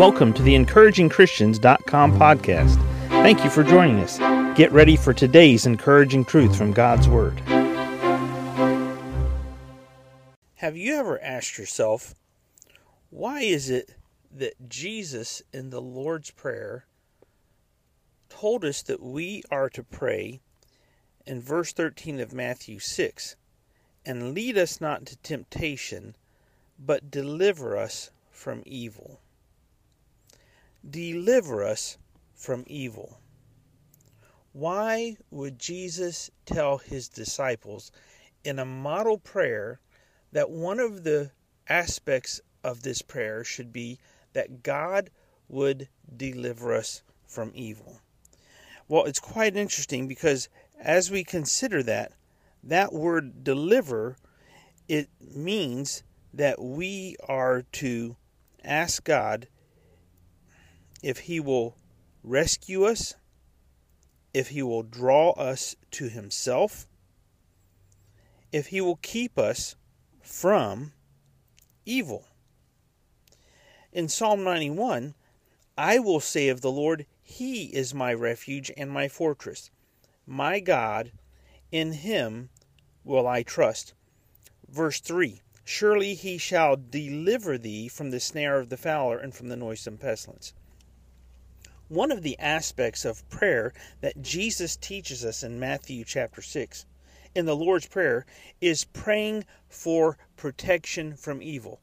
Welcome to the encouragingchristians.com podcast. Thank you for joining us. Get ready for today's encouraging truth from God's Word. Have you ever asked yourself, why is it that Jesus in the Lord's Prayer told us that we are to pray in verse 13 of Matthew 6 and lead us not into temptation, but deliver us from evil? Deliver us from evil. Why would Jesus tell his disciples in a model prayer that one of the aspects of this prayer should be that God would deliver us from evil? Well, it's quite interesting because as we consider that, that word deliver, it means that we are to ask God if He will rescue us, if He will draw us to Himself, if He will keep us from evil. In Psalm 91, I will say of the Lord, He is my refuge and my fortress. My God, in Him will I trust. Verse 3 Surely He shall deliver thee from the snare of the fowler and from the noisome pestilence. One of the aspects of prayer that Jesus teaches us in Matthew chapter 6 in the Lord's Prayer is praying for protection from evil.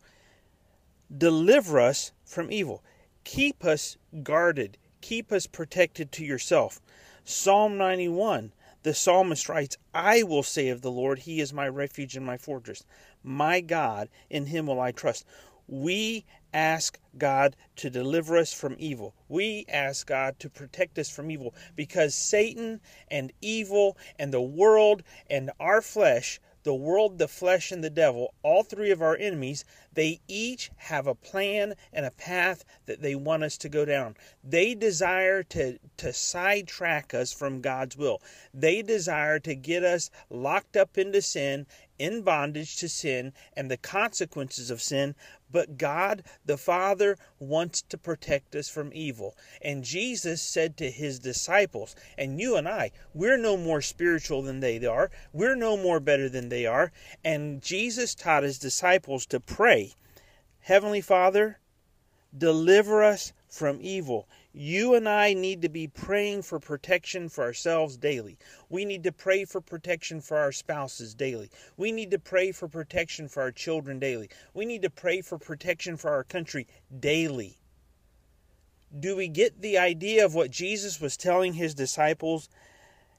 Deliver us from evil. Keep us guarded. Keep us protected to yourself. Psalm 91, the psalmist writes, I will say of the Lord, He is my refuge and my fortress. My God, in Him will I trust we ask God to deliver us from evil. We ask God to protect us from evil because Satan and evil and the world and our flesh, the world, the flesh, and the devil, all three of our enemies, they each have a plan and a path that they want us to go down. They desire to, to sidetrack us from God's will. They desire to get us locked up into sin in bondage to sin and the consequences of sin, but God the Father wants to protect us from evil. And Jesus said to his disciples, and you and I, we're no more spiritual than they are, we're no more better than they are. And Jesus taught his disciples to pray, Heavenly Father, deliver us from evil. You and I need to be praying for protection for ourselves daily. We need to pray for protection for our spouses daily. We need to pray for protection for our children daily. We need to pray for protection for our country daily. Do we get the idea of what Jesus was telling his disciples?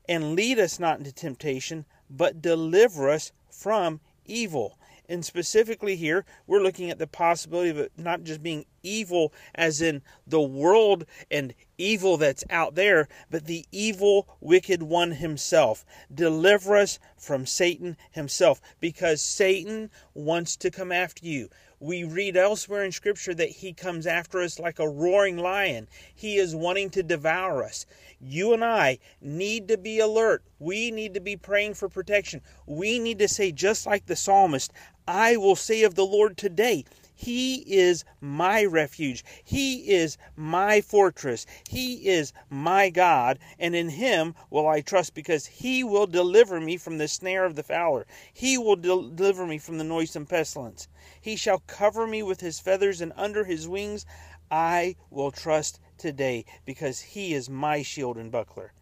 And lead us not into temptation, but deliver us from evil. And specifically here, we're looking at the possibility of it not just being evil as in the world and evil that's out there, but the evil, wicked one himself. Deliver us from Satan himself, because Satan wants to come after you. We read elsewhere in Scripture that he comes after us like a roaring lion. He is wanting to devour us. You and I need to be alert. We need to be praying for protection. We need to say, just like the psalmist, I will say of the Lord today, he is my refuge. He is my fortress. He is my God, and in him will I trust because he will deliver me from the snare of the fowler. He will deliver me from the noisome pestilence. He shall cover me with his feathers, and under his wings I will trust today because he is my shield and buckler.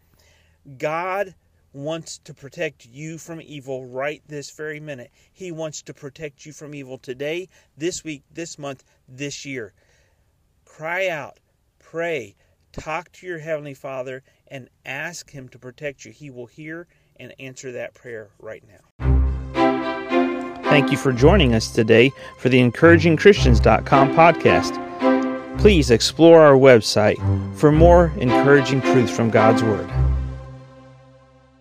God wants to protect you from evil right this very minute. He wants to protect you from evil today, this week, this month, this year. Cry out, pray, talk to your Heavenly Father, and ask Him to protect you. He will hear and answer that prayer right now. Thank you for joining us today for the encouragingchristians.com podcast. Please explore our website for more encouraging truths from God's Word.